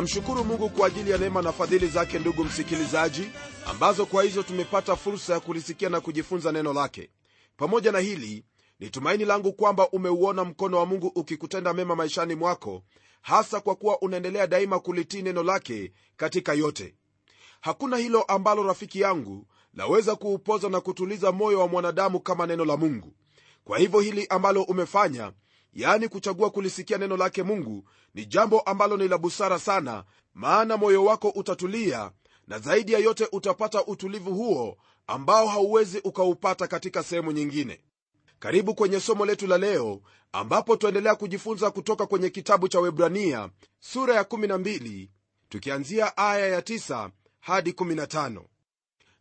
namshukuru mungu kwa ajili ya neema na fadhili zake ndugu msikilizaji ambazo kwa hizo tumepata fursa ya kulisikia na kujifunza neno lake. Pamoja na hili ni tumaini langu kwamba umeuona mkono wa mungu ukikutenda mema maishani mwako hasa kwa kuwa unaendelea daima kulitii neno lake katika yote. Hakuna hilo ambalo rafiki yangu laweza kuupoza na kutuliza moyo wa mwanadamu kama neno la mungu. Kwa hivyo hili ambalo umefanya yaani kuchagua kulisikia neno lake mungu ni jambo ambalo ni la busara sana maana moyo wako utatulia na zaidi ya yote utapata utulivu huo ambao hauwezi ukaupata katika sehemu nyingine. Karibu kwenye somo letu la leo ambapo twaendelea kujifunza kutoka kwenye kitabu cha webrania sura ya 12 tukianzia aya ya 9 hadi 15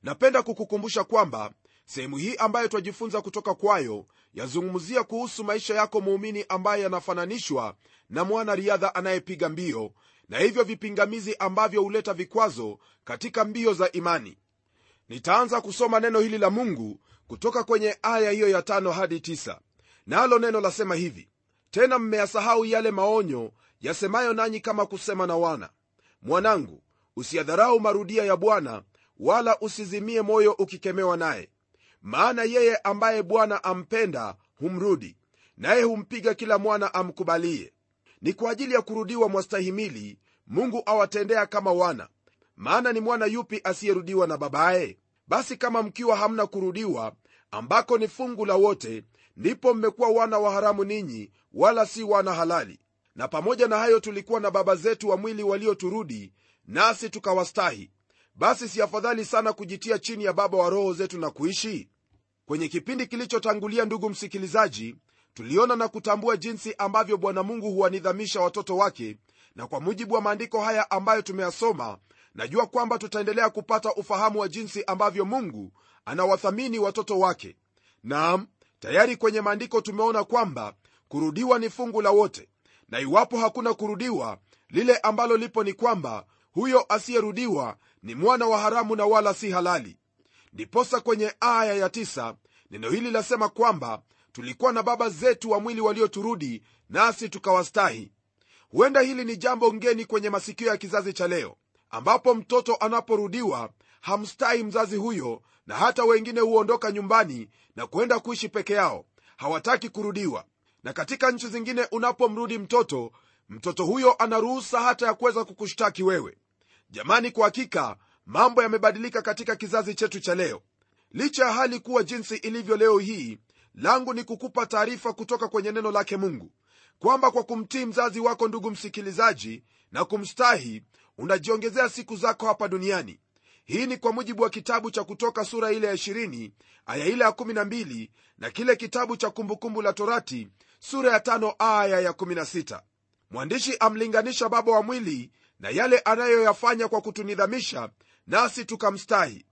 napenda kukukumbusha kwamba sehemu hii ambayo twajifunza kutoka kwayo yazungumzia kuhusu maisha yako muumini ambaye yanafananishwa na mwanariadha anayepiga mbio na hivyo vipingamizi ambavyo huleta vikwazo katika mbio za imani. Nitaanza kusoma neno hili la mungu kutoka kwenye aya hiyo ya tano hadi tisa. Nalo neno lasema hivi tena mmeyasahau yale maonyo yasemayo nanyi kama kusema na wana. Mwanangu usiyadharau marudia ya bwana wala usizimie moyo ukikemewa naye maana yeye ambaye bwana ampenda humrudi naye humpiga kila mwana amkubalie. Ni kwa ajili ya kurudiwa mwastahimili mungu awatendea kama wana. Maana ni mwana yupi asiyerudiwa na babaye? Basi kama mkiwa hamna kurudiwa ambako ni fungu la wote ndipo mmekuwa wana wa haramu ninyi wala si wana halali. Na pamoja na hayo tulikuwa na baba zetu wa mwili walioturudi nasi tukawastahi basi si afadhali sana kujitia chini ya baba wa roho zetu na kuishi. Kwenye kipindi kilichotangulia ndugu msikilizaji tuliona na kutambua jinsi ambavyo bwana mungu huwanidhamisha watoto wake na kwa mujibu wa maandiko haya ambayo tumeyasoma najua kwamba tutaendelea kupata ufahamu wa jinsi ambavyo mungu anawathamini watoto wake. Naam tayari kwenye maandiko tumeona kwamba kurudiwa ni fungu la wote na iwapo hakuna kurudiwa lile ambalo lipo ni kwamba huyo asiyerudiwa ni mwana wa haramu na wala si halali. Ndiposa kwenye aya ya tisa, neno hili lasema kwamba tulikuwa na baba zetu wa mwili walioturudi nasi tukawastahi. Huenda hili ni jambo ngeni kwenye masikio ya kizazi cha leo ambapo mtoto anaporudiwa hamstahi mzazi huyo na hata wengine huondoka nyumbani na kwenda kuishi peke yao. Hawataki kurudiwa. Na katika nchi zingine unapomrudi mtoto mtoto huyo ana ruhusa hata ya kuweza kukushtaki wewe jamani kwa hakika mambo yamebadilika katika kizazi chetu cha leo. Licha ya hali kuwa jinsi ilivyo leo hii langu ni kukupa taarifa kutoka kwenye neno lake mungu kwamba kwa kumtii mzazi wako ndugu msikilizaji na kumstahi unajiongezea siku zako hapa duniani. Hii ni kwa mujibu wa kitabu cha kutoka sura ile ya 20 aya ile ya 12 na kile kitabu cha kumbukumbu la torati sura ya 5 aya ya 16 mwandishi amlinganisha baba wa mwili na yale anayoyafanya kwa kutunidhamisha nasi tukamstahi.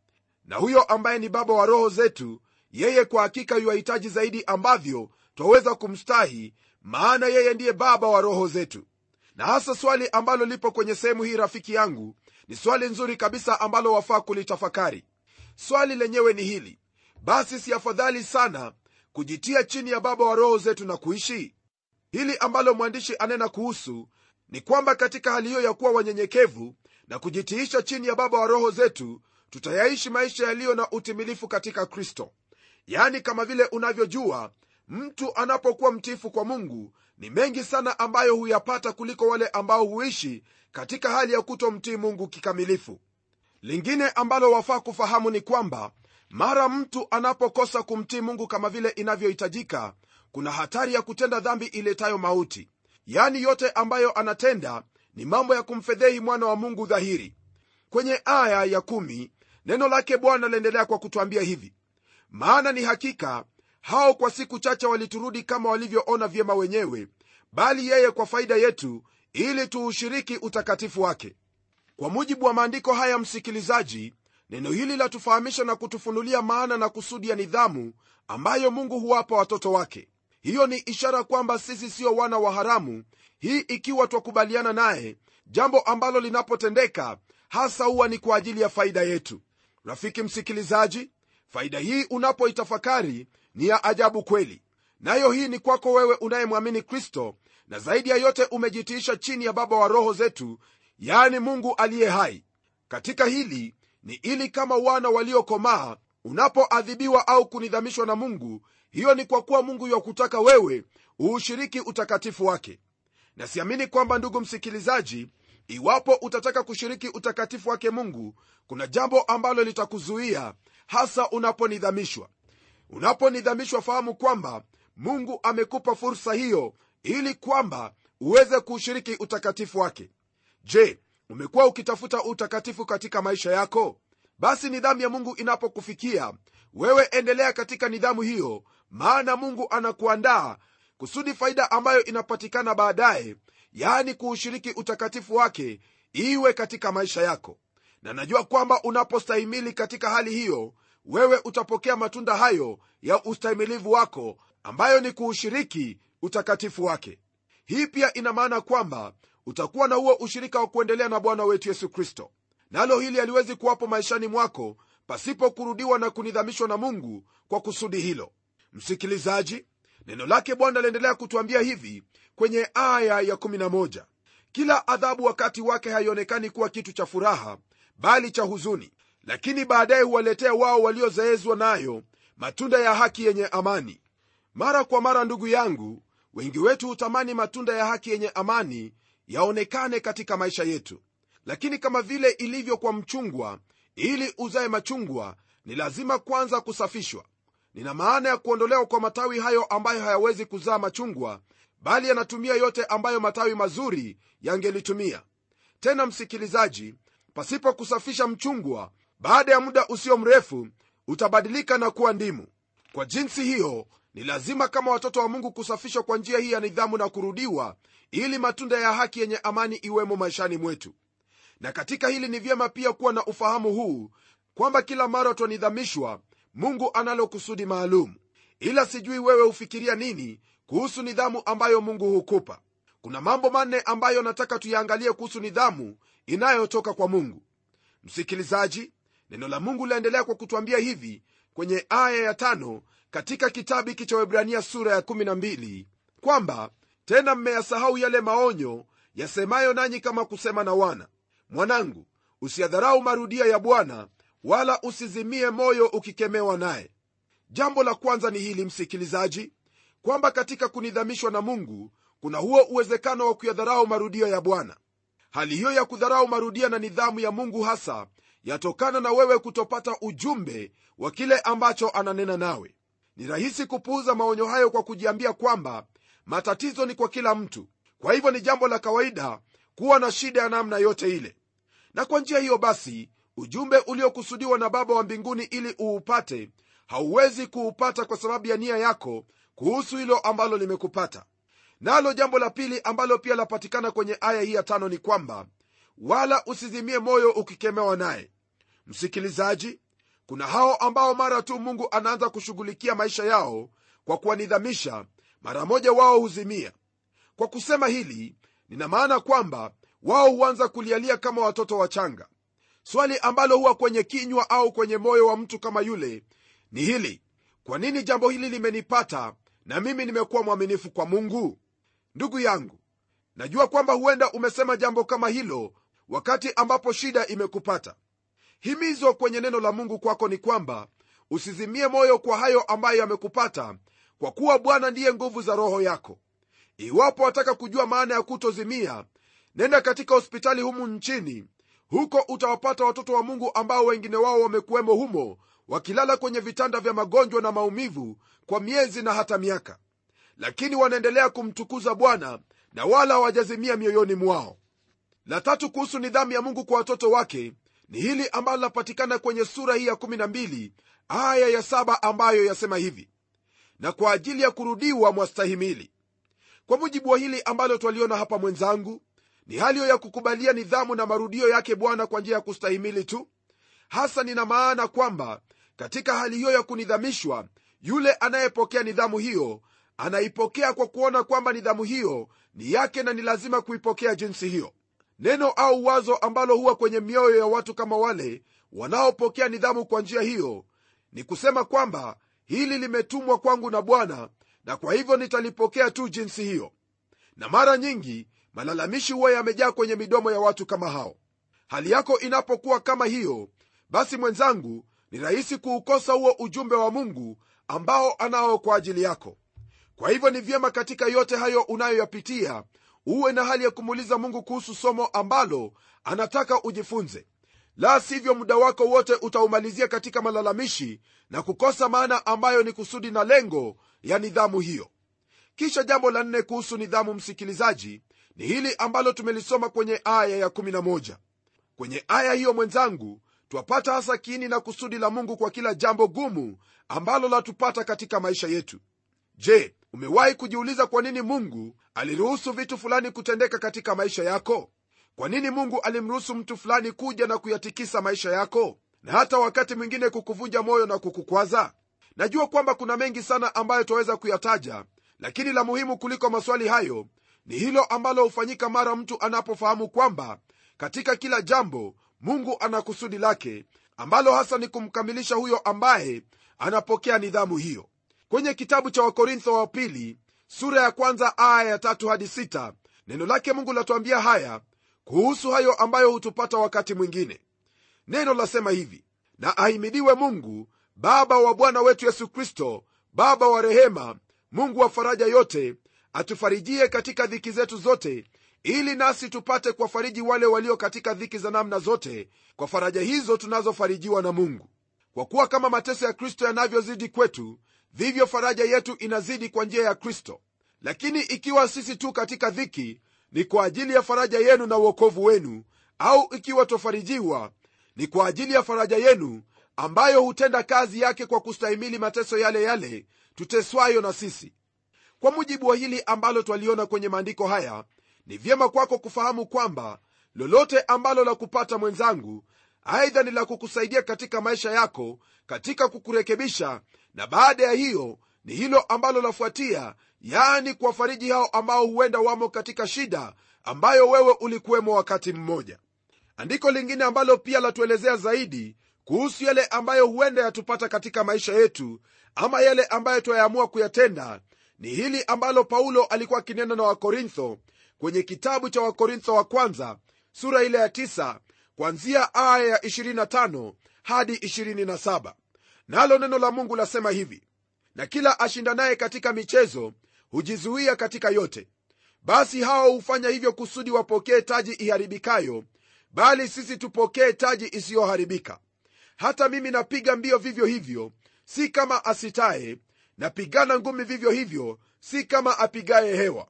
Na huyo ambaye ni baba wa roho zetu yeye kwa hakika yuwahitaji zaidi ambavyo twaweza kumstahi maana yeye ndiye baba wa roho zetu. Na hasa swali ambalo lipo kwenye sehemu hii rafiki yangu ni swali nzuri kabisa ambalo wafaa kulitafakari. Swali lenyewe ni hili. Basi si afadhali sana kujitia chini ya baba wa roho zetu na kuishi? Hili ambalo mwandishi anena kuhusu ni kwamba katika hali hiyo ya kuwa wanyenyekevu na kujitiisha chini ya baba wa roho zetu tutayaishi maisha yaliyo na utimilifu katika kristo. Yaani kama vile unavyojua mtu anapokuwa mtiifu kwa mungu ni mengi sana ambayo huyapata kuliko wale ambao huishi katika hali ya kutomtii mungu kikamilifu. Lingine ambalo wafaa kufahamu ni kwamba mara mtu anapokosa kumtii mungu kama vile inavyohitajika kuna hatari ya kutenda dhambi iletayo mauti yaani yote ambayo anatenda ni mambo ya kumfedhehi mwana wa mungu dhahiri. Kwenye aya ya kumi, neno lake bwana laendelea kwa kutwambia hivi. Maana ni hakika hao kwa siku chache waliturudi kama walivyoona vyema wenyewe bali yeye kwa faida yetu ili tuushiriki utakatifu wake. Kwa mujibu wa maandiko haya msikilizaji neno hili latufahamisha na kutufunulia maana na kusudi ya nidhamu ambayo mungu huwapa watoto wake hiyo ni ishara kwamba sisi siyo wana wa haramu. Hii ikiwa twakubaliana naye jambo ambalo linapotendeka hasa huwa ni kwa ajili ya faida yetu. Rafiki msikilizaji faida hii unapoitafakari ni ya ajabu kweli. Nayo hii ni kwako wewe unayemwamini kristo na zaidi ya yote umejitiisha chini ya baba wa roho zetu yaani mungu aliye hai. Katika hili ni ili kama wana waliokomaa unapoadhibiwa au kunidhamishwa na mungu hiyo ni kwa kuwa mungu yakutaka wewe uushiriki utakatifu wake. Na siamini kwamba ndugu msikilizaji iwapo utataka kushiriki utakatifu wake mungu kuna jambo ambalo litakuzuia hasa unaponidhamishwa. Unaponidhamishwa fahamu kwamba mungu amekupa fursa hiyo ili kwamba uweze kuushiriki utakatifu wake. Je umekuwa ukitafuta utakatifu katika maisha yako? Basi nidhamu ya mungu inapokufikia wewe endelea katika nidhamu hiyo maana mungu anakuandaa kusudi faida ambayo inapatikana baadaye yaani kuushiriki utakatifu wake iwe katika maisha yako. Na najua kwamba unapostahimili katika hali hiyo wewe utapokea matunda hayo ya ustahimilivu wako ambayo ni kuushiriki utakatifu wake. Hii pia ina maana kwamba utakuwa na huo ushirika wa kuendelea na bwana wetu yesu kristo. Nalo hili haliwezi kuwapo maishani mwako pasipo kurudiwa na kunidhamishwa na mungu kwa kusudi hilo msikilizaji neno lake bwana aliendelea kutuambia hivi kwenye aya ya 11 kila adhabu wakati wake haionekani kuwa kitu cha furaha bali cha huzuni. Lakini baadaye huwaletea wao waliozeezwa nayo matunda ya haki yenye amani. Mara kwa mara ndugu yangu wengi wetu hutamani matunda ya haki yenye amani yaonekane katika maisha yetu. Lakini kama vile ilivyo kwa mchungwa ili uzae machungwa ni lazima kwanza kusafishwa nina maana ya kuondolewa kwa matawi hayo ambayo hayawezi kuzaa machungwa bali yanatumia yote ambayo matawi mazuri yangelitumia. Tena msikilizaji pasipo kusafisha mchungwa baada ya muda usio mrefu utabadilika na kuwa ndimu. Kwa jinsi hiyo ni lazima kama watoto wa mungu kusafishwa kwa njia hii ya nidhamu na kurudiwa ili matunda ya haki yenye amani iwemo maishani mwetu. Na katika hili ni vyema pia kuwa na ufahamu huu kwamba kila mara twanidhamishwa mungu analo kusudi maalum. Ila sijui wewe hufikiria nini kuhusu nidhamu ambayo mungu hukupa. Kuna mambo manne ambayo nataka tuyaangalie kuhusu nidhamu inayotoka kwa mungu. Msikilizaji neno la mungu laendelea kwa kutwambia hivi kwenye aya ya tano katika kitabu hiki cha webrania sura ya 12 kwamba tena mmeyasahau yale maonyo yasemayo nanyi kama kusema na wana. Mwanangu usiyadharau marudia ya bwana wala usizimie moyo ukikemewa naye. Jambo la kwanza ni hili msikilizaji kwamba katika kunidhamishwa na mungu kuna huo uwezekano wa kuyadharau marudio ya bwana. Hali hiyo ya kudharau marudia na nidhamu ya mungu hasa yatokana na wewe kutopata ujumbe wa kile ambacho ananena nawe. Ni rahisi kupuuza maonyo hayo kwa kujiambia kwamba matatizo ni kwa kila mtu. Kwa hivyo ni jambo la kawaida kuwa na shida ya namna yote ile. Na kwa njia hiyo basi ujumbe uliokusudiwa na baba wa mbinguni ili uupate hauwezi kuupata kwa sababu ya nia yako kuhusu hilo ambalo limekupata nalo jambo la pili ambalo pia lapatikana kwenye aya hii ya tano ni kwamba wala usizimie moyo ukikemewa naye. Msikilizaji kuna hao ambao mara tu mungu anaanza kushughulikia maisha yao kwa kuwanidhamisha mara moja wao huzimia. Kwa kusema hili nina maana kwamba wao huanza kulialia kama watoto wachanga swali ambalo huwa kwenye kinywa au kwenye moyo wa mtu kama yule ni hili kwa nini jambo hili limenipata na mimi nimekuwa mwaminifu kwa mungu? Ndugu yangu najua kwamba huenda umesema jambo kama hilo wakati ambapo shida imekupata. Himizo kwenye neno la mungu kwako ni kwamba usizimie moyo kwa hayo ambayo yamekupata kwa kuwa bwana ndiye nguvu za roho yako. Iwapo wataka kujua maana ya kutozimia nenda katika hospitali humu nchini huko utawapata watoto wa mungu ambao wengine wao wamekuwemo humo wakilala kwenye vitanda vya magonjwa na maumivu kwa miezi na hata miaka. Lakini wanaendelea kumtukuza bwana na wala hawajazimia mioyoni mwao. La tatu kuhusu nidhamu ya mungu kwa watoto wake ni hili ambalo linapatikana kwenye sura hii ya 12 aya ya 7 ambayo yasema hivi. Na kwa ajili ya kurudiwa mwastahimili. Kwa mujibu wa hili ambalo twaliona hapa mwenzangu ni hali hiyo ya kukubalia nidhamu na marudio yake bwana kwa njia ya kustahimili tu? Hasa nina maana kwamba katika hali hiyo ya kunidhamishwa yule anayepokea nidhamu hiyo anaipokea kwa kuona kwamba nidhamu hiyo ni yake na ni lazima kuipokea jinsi hiyo. Neno au wazo ambalo huwa kwenye mioyo ya watu kama wale wanaopokea nidhamu kwa njia hiyo ni kusema kwamba hili limetumwa kwangu na bwana na kwa hivyo nitalipokea tu jinsi hiyo. Na mara nyingi malalamishi huwa yamejaa kwenye midomo ya watu kama hao. Hali yako inapokuwa kama hiyo basi mwenzangu ni rahisi kuukosa huo ujumbe wa mungu ambao anao kwa ajili yako. Kwa hivyo ni vyema katika yote hayo unayoyapitia uwe na hali ya kumuuliza mungu kuhusu somo ambalo anataka ujifunze. La sivyo muda wako wote utaumalizia katika malalamishi na kukosa maana ambayo ni kusudi na lengo ya nidhamu hiyo. Kisha jambo la nne kuhusu nidhamu msikilizaji ni hili ambalo tumelisoma kwenye aya ya 11 kwenye aya hiyo mwenzangu twapata hasa kiini na kusudi la mungu kwa kila jambo gumu ambalo latupata katika maisha yetu. Je umewahi kujiuliza kwa nini mungu aliruhusu vitu fulani kutendeka katika maisha yako? Kwa nini mungu alimruhusu mtu fulani kuja na kuyatikisa maisha yako? Na hata wakati mwingine kukuvunja moyo na kukukwaza? Najua kwamba kuna mengi sana ambayo twaweza kuyataja lakini la muhimu kuliko maswali hayo ni hilo ambalo hufanyika mara mtu anapofahamu kwamba katika kila jambo mungu ana kusudi lake ambalo hasa ni kumkamilisha huyo ambaye anapokea nidhamu hiyo. Kwenye kitabu cha wakorintho wa pili sura ya kwanza aya ya tatu hadi sita neno lake mungu latuambia haya kuhusu hayo ambayo hutupata wakati mwingine. Neno lasema hivi na ahimidiwe mungu baba wa bwana wetu yesu kristo baba wa rehema mungu wa faraja yote atufarijie katika dhiki zetu zote ili nasi tupate kuwafariji wale walio katika dhiki za namna zote. Kwa faraja hizo tunazofarijiwa na mungu. Kwa kuwa kama mateso ya kristo yanavyozidi kwetu vivyo faraja yetu inazidi kwa njia ya kristo. Lakini ikiwa sisi tu katika dhiki ni kwa ajili ya faraja yenu na uokovu wenu au ikiwa twafarijiwa ni kwa ajili ya faraja yenu ambayo hutenda kazi yake kwa kustahimili mateso yale yale tuteswayo na sisi kwa mujibu wa hili ambalo twaliona kwenye maandiko haya ni vyema kwako kufahamu kwamba lolote ambalo la kupata mwenzangu aidha ni la kukusaidia katika maisha yako katika kukurekebisha na baada ya hiyo ni hilo ambalo lafuatia yaani kuwafariji hao ambao huenda wamo katika shida ambayo wewe ulikuwemo wakati mmoja. Andiko lingine ambalo pia latuelezea zaidi kuhusu yale ambayo huenda yatupata katika maisha yetu ama yale ambayo twayaamua kuyatenda ni hili ambalo paulo alikuwa akinena na wakorintho kwenye kitabu cha wakorintho wa kwanza sura ile ya 9 kwanzia aya ya 25 hadi 27 nalo neno la mungu lasema hivi na kila ashindanaye katika michezo hujizuia katika yote. Basi hao hufanya hivyo kusudi wapokee taji iharibikayo bali sisi tupokee taji isiyoharibika. Hata mimi napiga mbio vivyo hivyo si kama asitaye napigana ngumi vivyo hivyo si kama apigaye hewa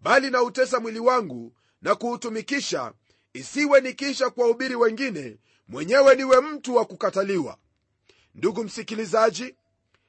bali nautesa mwili wangu na kuutumikisha isiwe nikiisha kuwahubiri wengine mwenyewe niwe mtu wa kukataliwa. Ndugu msikilizaji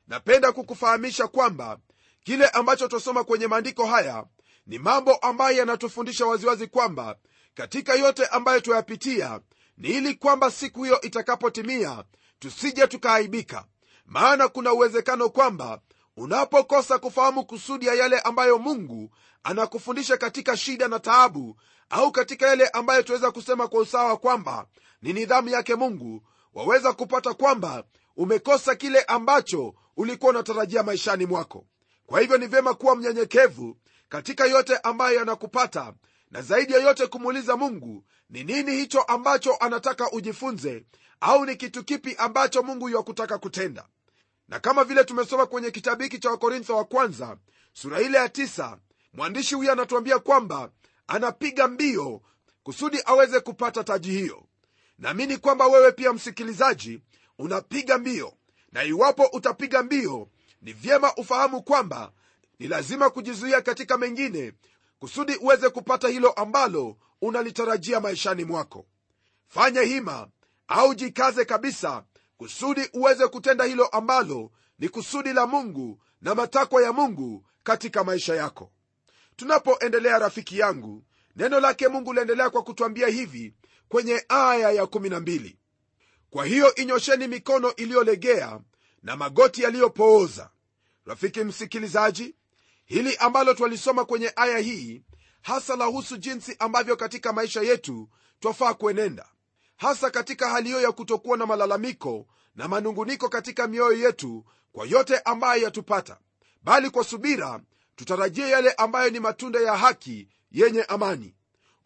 napenda kukufahamisha kwamba kile ambacho twasoma kwenye maandiko haya ni mambo ambayo yanatufundisha waziwazi kwamba katika yote ambayo twayapitia ni ili kwamba siku hiyo itakapotimia tusije tukaaibika maana kuna uwezekano kwamba unapokosa kufahamu kusudi ya yale ambayo mungu anakufundisha katika shida na taabu au katika yale ambayo tuweza kusema kwa usawa kwamba ni nidhamu yake mungu waweza kupata kwamba umekosa kile ambacho ulikuwa unatarajia maishani mwako. Kwa hivyo ni vyema kuwa mnyenyekevu katika yote ambayo yanakupata na zaidi ya yote kumuuliza mungu ni nini hicho ambacho anataka ujifunze au ni kitu kipi ambacho mungu yuwakutaka kutenda na kama vile tumesoma kwenye kitabu hiki cha wakorintho wa kwanza sura ile ya tisa mwandishi huyo anatuambia kwamba anapiga mbio kusudi aweze kupata taji hiyo. Naamini kwamba wewe pia msikilizaji unapiga mbio. Na iwapo utapiga mbio ni vyema ufahamu kwamba ni lazima kujizuia katika mengine kusudi uweze kupata hilo ambalo unalitarajia maishani mwako. Fanya hima au jikaze kabisa kusudi uweze kutenda hilo ambalo ni kusudi la mungu na matakwa ya mungu katika maisha yako. Tunapoendelea rafiki yangu neno lake mungu liendelea kwa kutwambia hivi kwenye aya ya 12 kwa hiyo inyosheni mikono iliyolegea na magoti yaliyopooza. Rafiki msikilizaji hili ambalo twalisoma kwenye aya hii hasa lahusu jinsi ambavyo katika maisha yetu twafaa kuenenda hasa katika hali hiyo ya kutokuwa na malalamiko na manunguniko katika mioyo yetu kwa yote ambayo yatupata bali kwa subira tutarajie yale ambayo ni matunda ya haki yenye amani.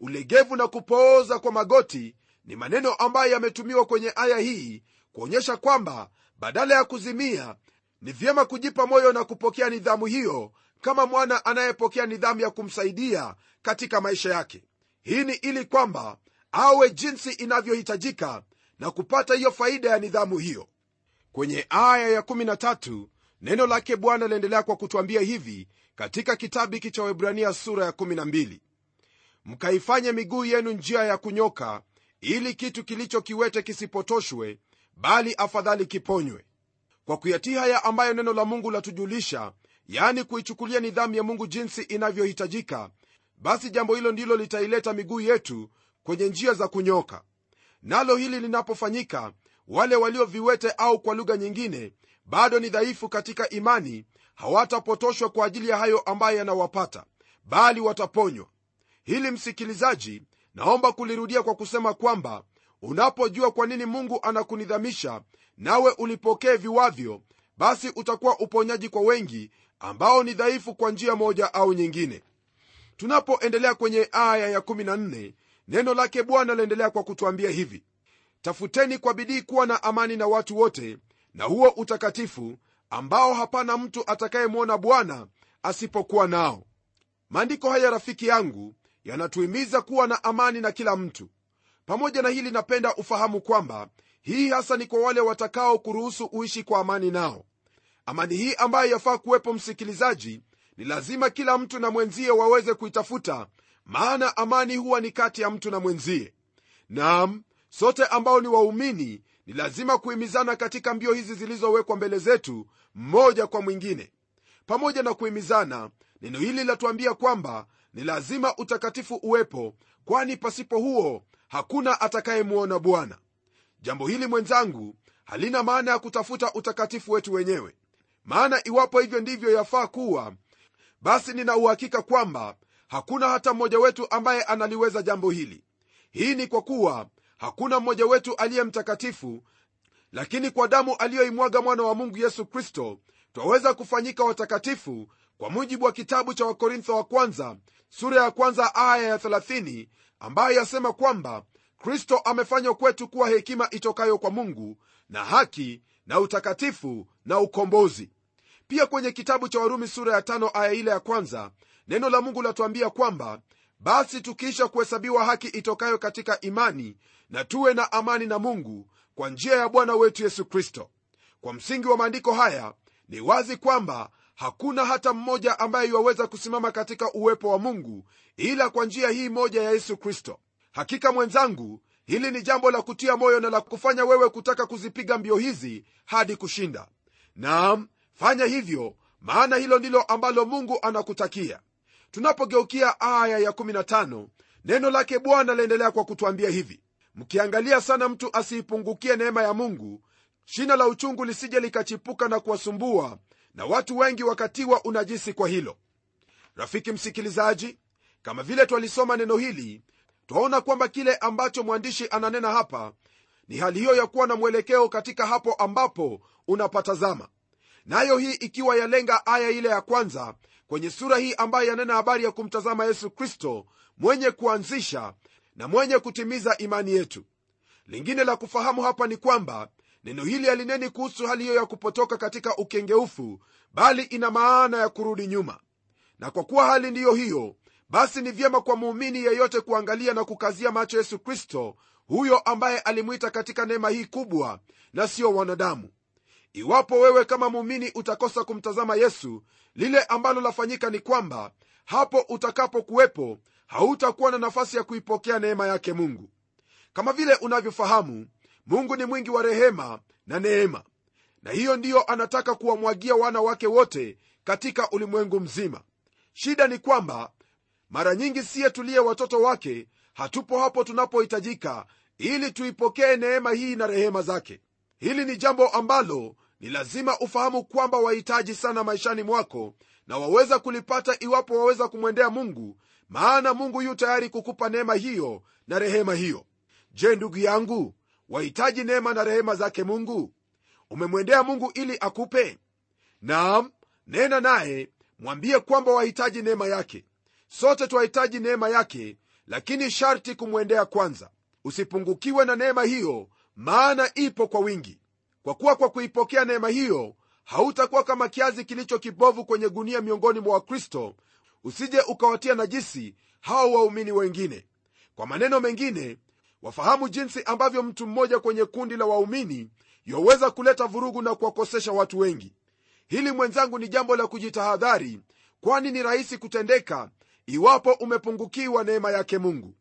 Ulegevu na kupooza kwa magoti ni maneno ambayo yametumiwa kwenye aya hii kuonyesha kwamba badala ya kuzimia ni vyema kujipa moyo na kupokea nidhamu hiyo kama mwana anayepokea nidhamu ya kumsaidia katika maisha yake. Hii ni ili kwamba awe jinsi inavyohitajika na kupata hiyo faida ya nidhamu hiyo. Kwenye aya ya13 neno lake bwana laendelea kwa kutwambia hivi katika kitabu hiki cha webrania sura ya 12 mkaifanye miguu yenu njia ya kunyoka ili kitu kilicho kiwete kisipotoshwe bali afadhali kiponywe. Kwa kuyatii haya ambayo neno la mungu latujulisha yani kuichukulia nidhamu ya mungu jinsi inavyohitajika basi jambo hilo ndilo litaileta miguu yetu kwenye njia za kunyoka. Nalo hili linapofanyika wale walioviwete au kwa lugha nyingine bado ni dhaifu katika imani hawatapotoshwa kwa ajili ya hayo ambayo yanawapata bali wataponywa. Hili msikilizaji naomba kulirudia kwa kusema kwamba unapojua kwa nini mungu anakunidhamisha nawe ulipokee viwavyo basi utakuwa uponyaji kwa wengi ambao ni dhaifu kwa njia moja au nyingine. Tunapoendelea kwenye aya ya14 neno lake bwana laendelea kwa kutwambia hivi tafuteni kwa bidii kuwa na amani na watu wote na huo utakatifu ambao hapana mtu atakayemwona bwana asipokuwa nao. Maandiko haya rafiki yangu yanatuhimiza kuwa na amani na kila mtu. Pamoja na hili napenda ufahamu kwamba hii hasa ni kwa wale watakao kuruhusu uishi kwa amani nao. Amani hii ambayo yafaa kuwepo msikilizaji ni lazima kila mtu na mwenzie waweze kuitafuta maana amani huwa ni kati ya mtu na mwenzie. Nam sote ambao ni waumini ni lazima kuhimizana katika mbio hizi zilizowekwa mbele zetu mmoja kwa mwingine. Pamoja na kuhimizana neno hili latuambia kwamba ni lazima utakatifu uwepo kwani pasipo huo hakuna atakayemwona bwana. Jambo hili mwenzangu halina maana ya kutafuta utakatifu wetu wenyewe. Maana iwapo hivyo ndivyo yafaa kuwa basi nina uhakika kwamba hakuna hata mmoja wetu ambaye analiweza jambo hili. Hii ni kwa kuwa hakuna mmoja wetu aliye mtakatifu lakini kwa damu aliyoimwaga mwana wa mungu yesu kristo twaweza kufanyika watakatifu kwa mujibu wa kitabu cha wakorintho wa kwanza sura ya kwanza aya ya 30 ambayo yasema kwamba kristo amefanywa kwetu kuwa hekima itokayo kwa mungu na haki na utakatifu na ukombozi. Pia kwenye kitabu cha warumi sura ya tano aya ile ya kwanza neno la mungu latuambia kwamba basi tukiisha kuhesabiwa haki itokayo katika imani na tuwe na amani na mungu kwa njia ya bwana wetu yesu kristo. Kwa msingi wa maandiko haya ni wazi kwamba hakuna hata mmoja ambaye iwaweza kusimama katika uwepo wa mungu ila kwa njia hii moja ya yesu kristo. Hakika mwenzangu hili ni jambo la kutia moyo na la kufanya wewe kutaka kuzipiga mbio hizi hadi kushinda. Naam fanya hivyo maana hilo ndilo ambalo mungu anakutakia tunapogeukia aya ya 15 neno lake bwana laendelea kwa kutwambia hivi. Mkiangalia sana mtu asiipungukie neema ya mungu shina la uchungu lisije likachipuka na kuwasumbua na watu wengi wakatiwa unajisi kwa hilo. Rafiki msikilizaji kama vile twalisoma neno hili twaona kwamba kile ambacho mwandishi ananena hapa ni hali hiyo ya kuwa na mwelekeo katika hapo ambapo unapatazama. Nayo hii ikiwa yalenga aya ile ya kwanza kwenye sura hii ambayo yanena habari ya kumtazama yesu kristo mwenye kuanzisha na mwenye kutimiza imani yetu. Lingine la kufahamu hapa ni kwamba neno hili halineni kuhusu hali hiyo ya kupotoka katika ukengeufu bali ina maana ya kurudi nyuma. Na kwa kuwa hali ndiyo hiyo basi ni vyema kwa muumini yeyote kuangalia na kukazia macho yesu kristo huyo ambaye alimwita katika neema hii kubwa na siyo wanadamu iwapo wewe kama muumini utakosa kumtazama yesu lile ambalo lafanyika ni kwamba hapo utakapokuwepo hautakuwa na nafasi ya kuipokea neema yake mungu. Kama vile unavyofahamu mungu ni mwingi wa rehema na neema na hiyo ndiyo anataka kuwamwagia wana wake wote katika ulimwengu mzima. Shida ni kwamba mara nyingi siye tuliye watoto wake hatupo hapo tunapohitajika ili tuipokee neema hii na rehema zake. Hili ni jambo ambalo ni lazima ufahamu kwamba wahitaji sana maishani mwako na waweza kulipata iwapo waweza kumwendea mungu maana mungu yu tayari kukupa neema hiyo na rehema hiyo. Je ndugu yangu wahitaji neema na rehema zake mungu? Umemwendea mungu ili akupe? Naam nena naye mwambie kwamba wahitaji neema yake. Sote twahitaji neema yake lakini sharti kumwendea kwanza. Usipungukiwe na neema hiyo maana ipo kwa wingi kwa kuwa kwa kuipokea neema hiyo hautakuwa kama kiazi kilicho kibovu kwenye gunia miongoni mwa wakristo. Usije ukawatia najisi hao waumini wengine. Kwa maneno mengine wafahamu jinsi ambavyo mtu mmoja kwenye kundi la waumini yaweza kuleta vurugu na kuwakosesha watu wengi. Hili mwenzangu ni jambo la kujitahadhari kwani ni rahisi kutendeka iwapo umepungukiwa neema yake mungu.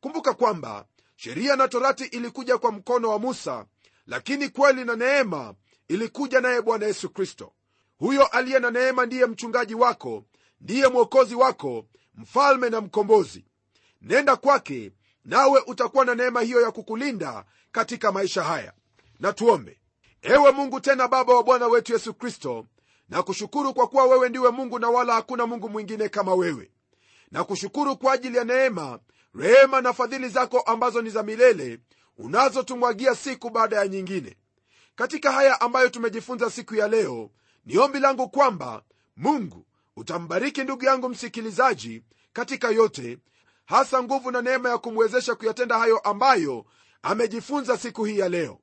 Kumbuka kwamba sheria na torati ilikuja kwa mkono wa musa lakini kweli na neema ilikuja naye bwana yesu kristo. Huyo aliye na neema ndiye mchungaji wako ndiye mwokozi wako mfalme na mkombozi. Nenda kwake nawe utakuwa na neema hiyo ya kukulinda katika maisha haya. Na tuombe. Ewe mungu tena baba wa bwana wetu yesu kristo na kushukuru kwa kuwa wewe ndiwe mungu na wala hakuna mungu mwingine kama wewe. Na kushukuru kwa ajili ya neema rehema na fadhili zako ambazo ni za milele unazotumwagia siku baada ya nyingine. Katika haya ambayo tumejifunza siku ya leo ni ombi langu kwamba mungu utambariki ndugu yangu msikilizaji katika yote hasa nguvu na neema ya kumwezesha kuyatenda hayo ambayo amejifunza siku hii ya leo.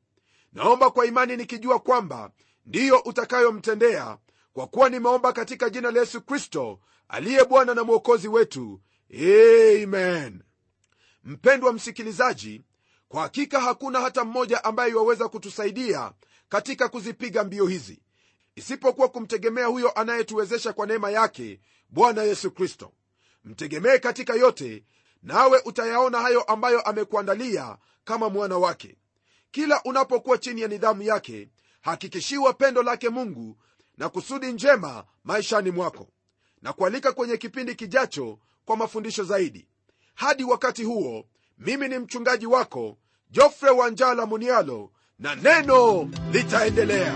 Naomba kwa imani nikijua kwamba ndiyo utakayomtendea kwa kuwa nimeomba katika jina la yesu kristo aliye bwana na mwokozi wetu. Amen. Mpendwa msikilizaji kwa hakika hakuna hata mmoja ambaye iwaweza kutusaidia katika kuzipiga mbio hizi isipokuwa kumtegemea huyo anayetuwezesha kwa neema yake bwana yesu kristo. Mtegemee katika yote nawe utayaona hayo ambayo amekuandalia kama mwana wake. Kila unapokuwa chini ya nidhamu yake hakikishiwa pendo lake mungu na kusudi njema maishani mwako na kualika kwenye kipindi kijacho kwa mafundisho zaidi. Hadi wakati huo mimi ni mchungaji wako jofre wanjala munialo na neno litaendelea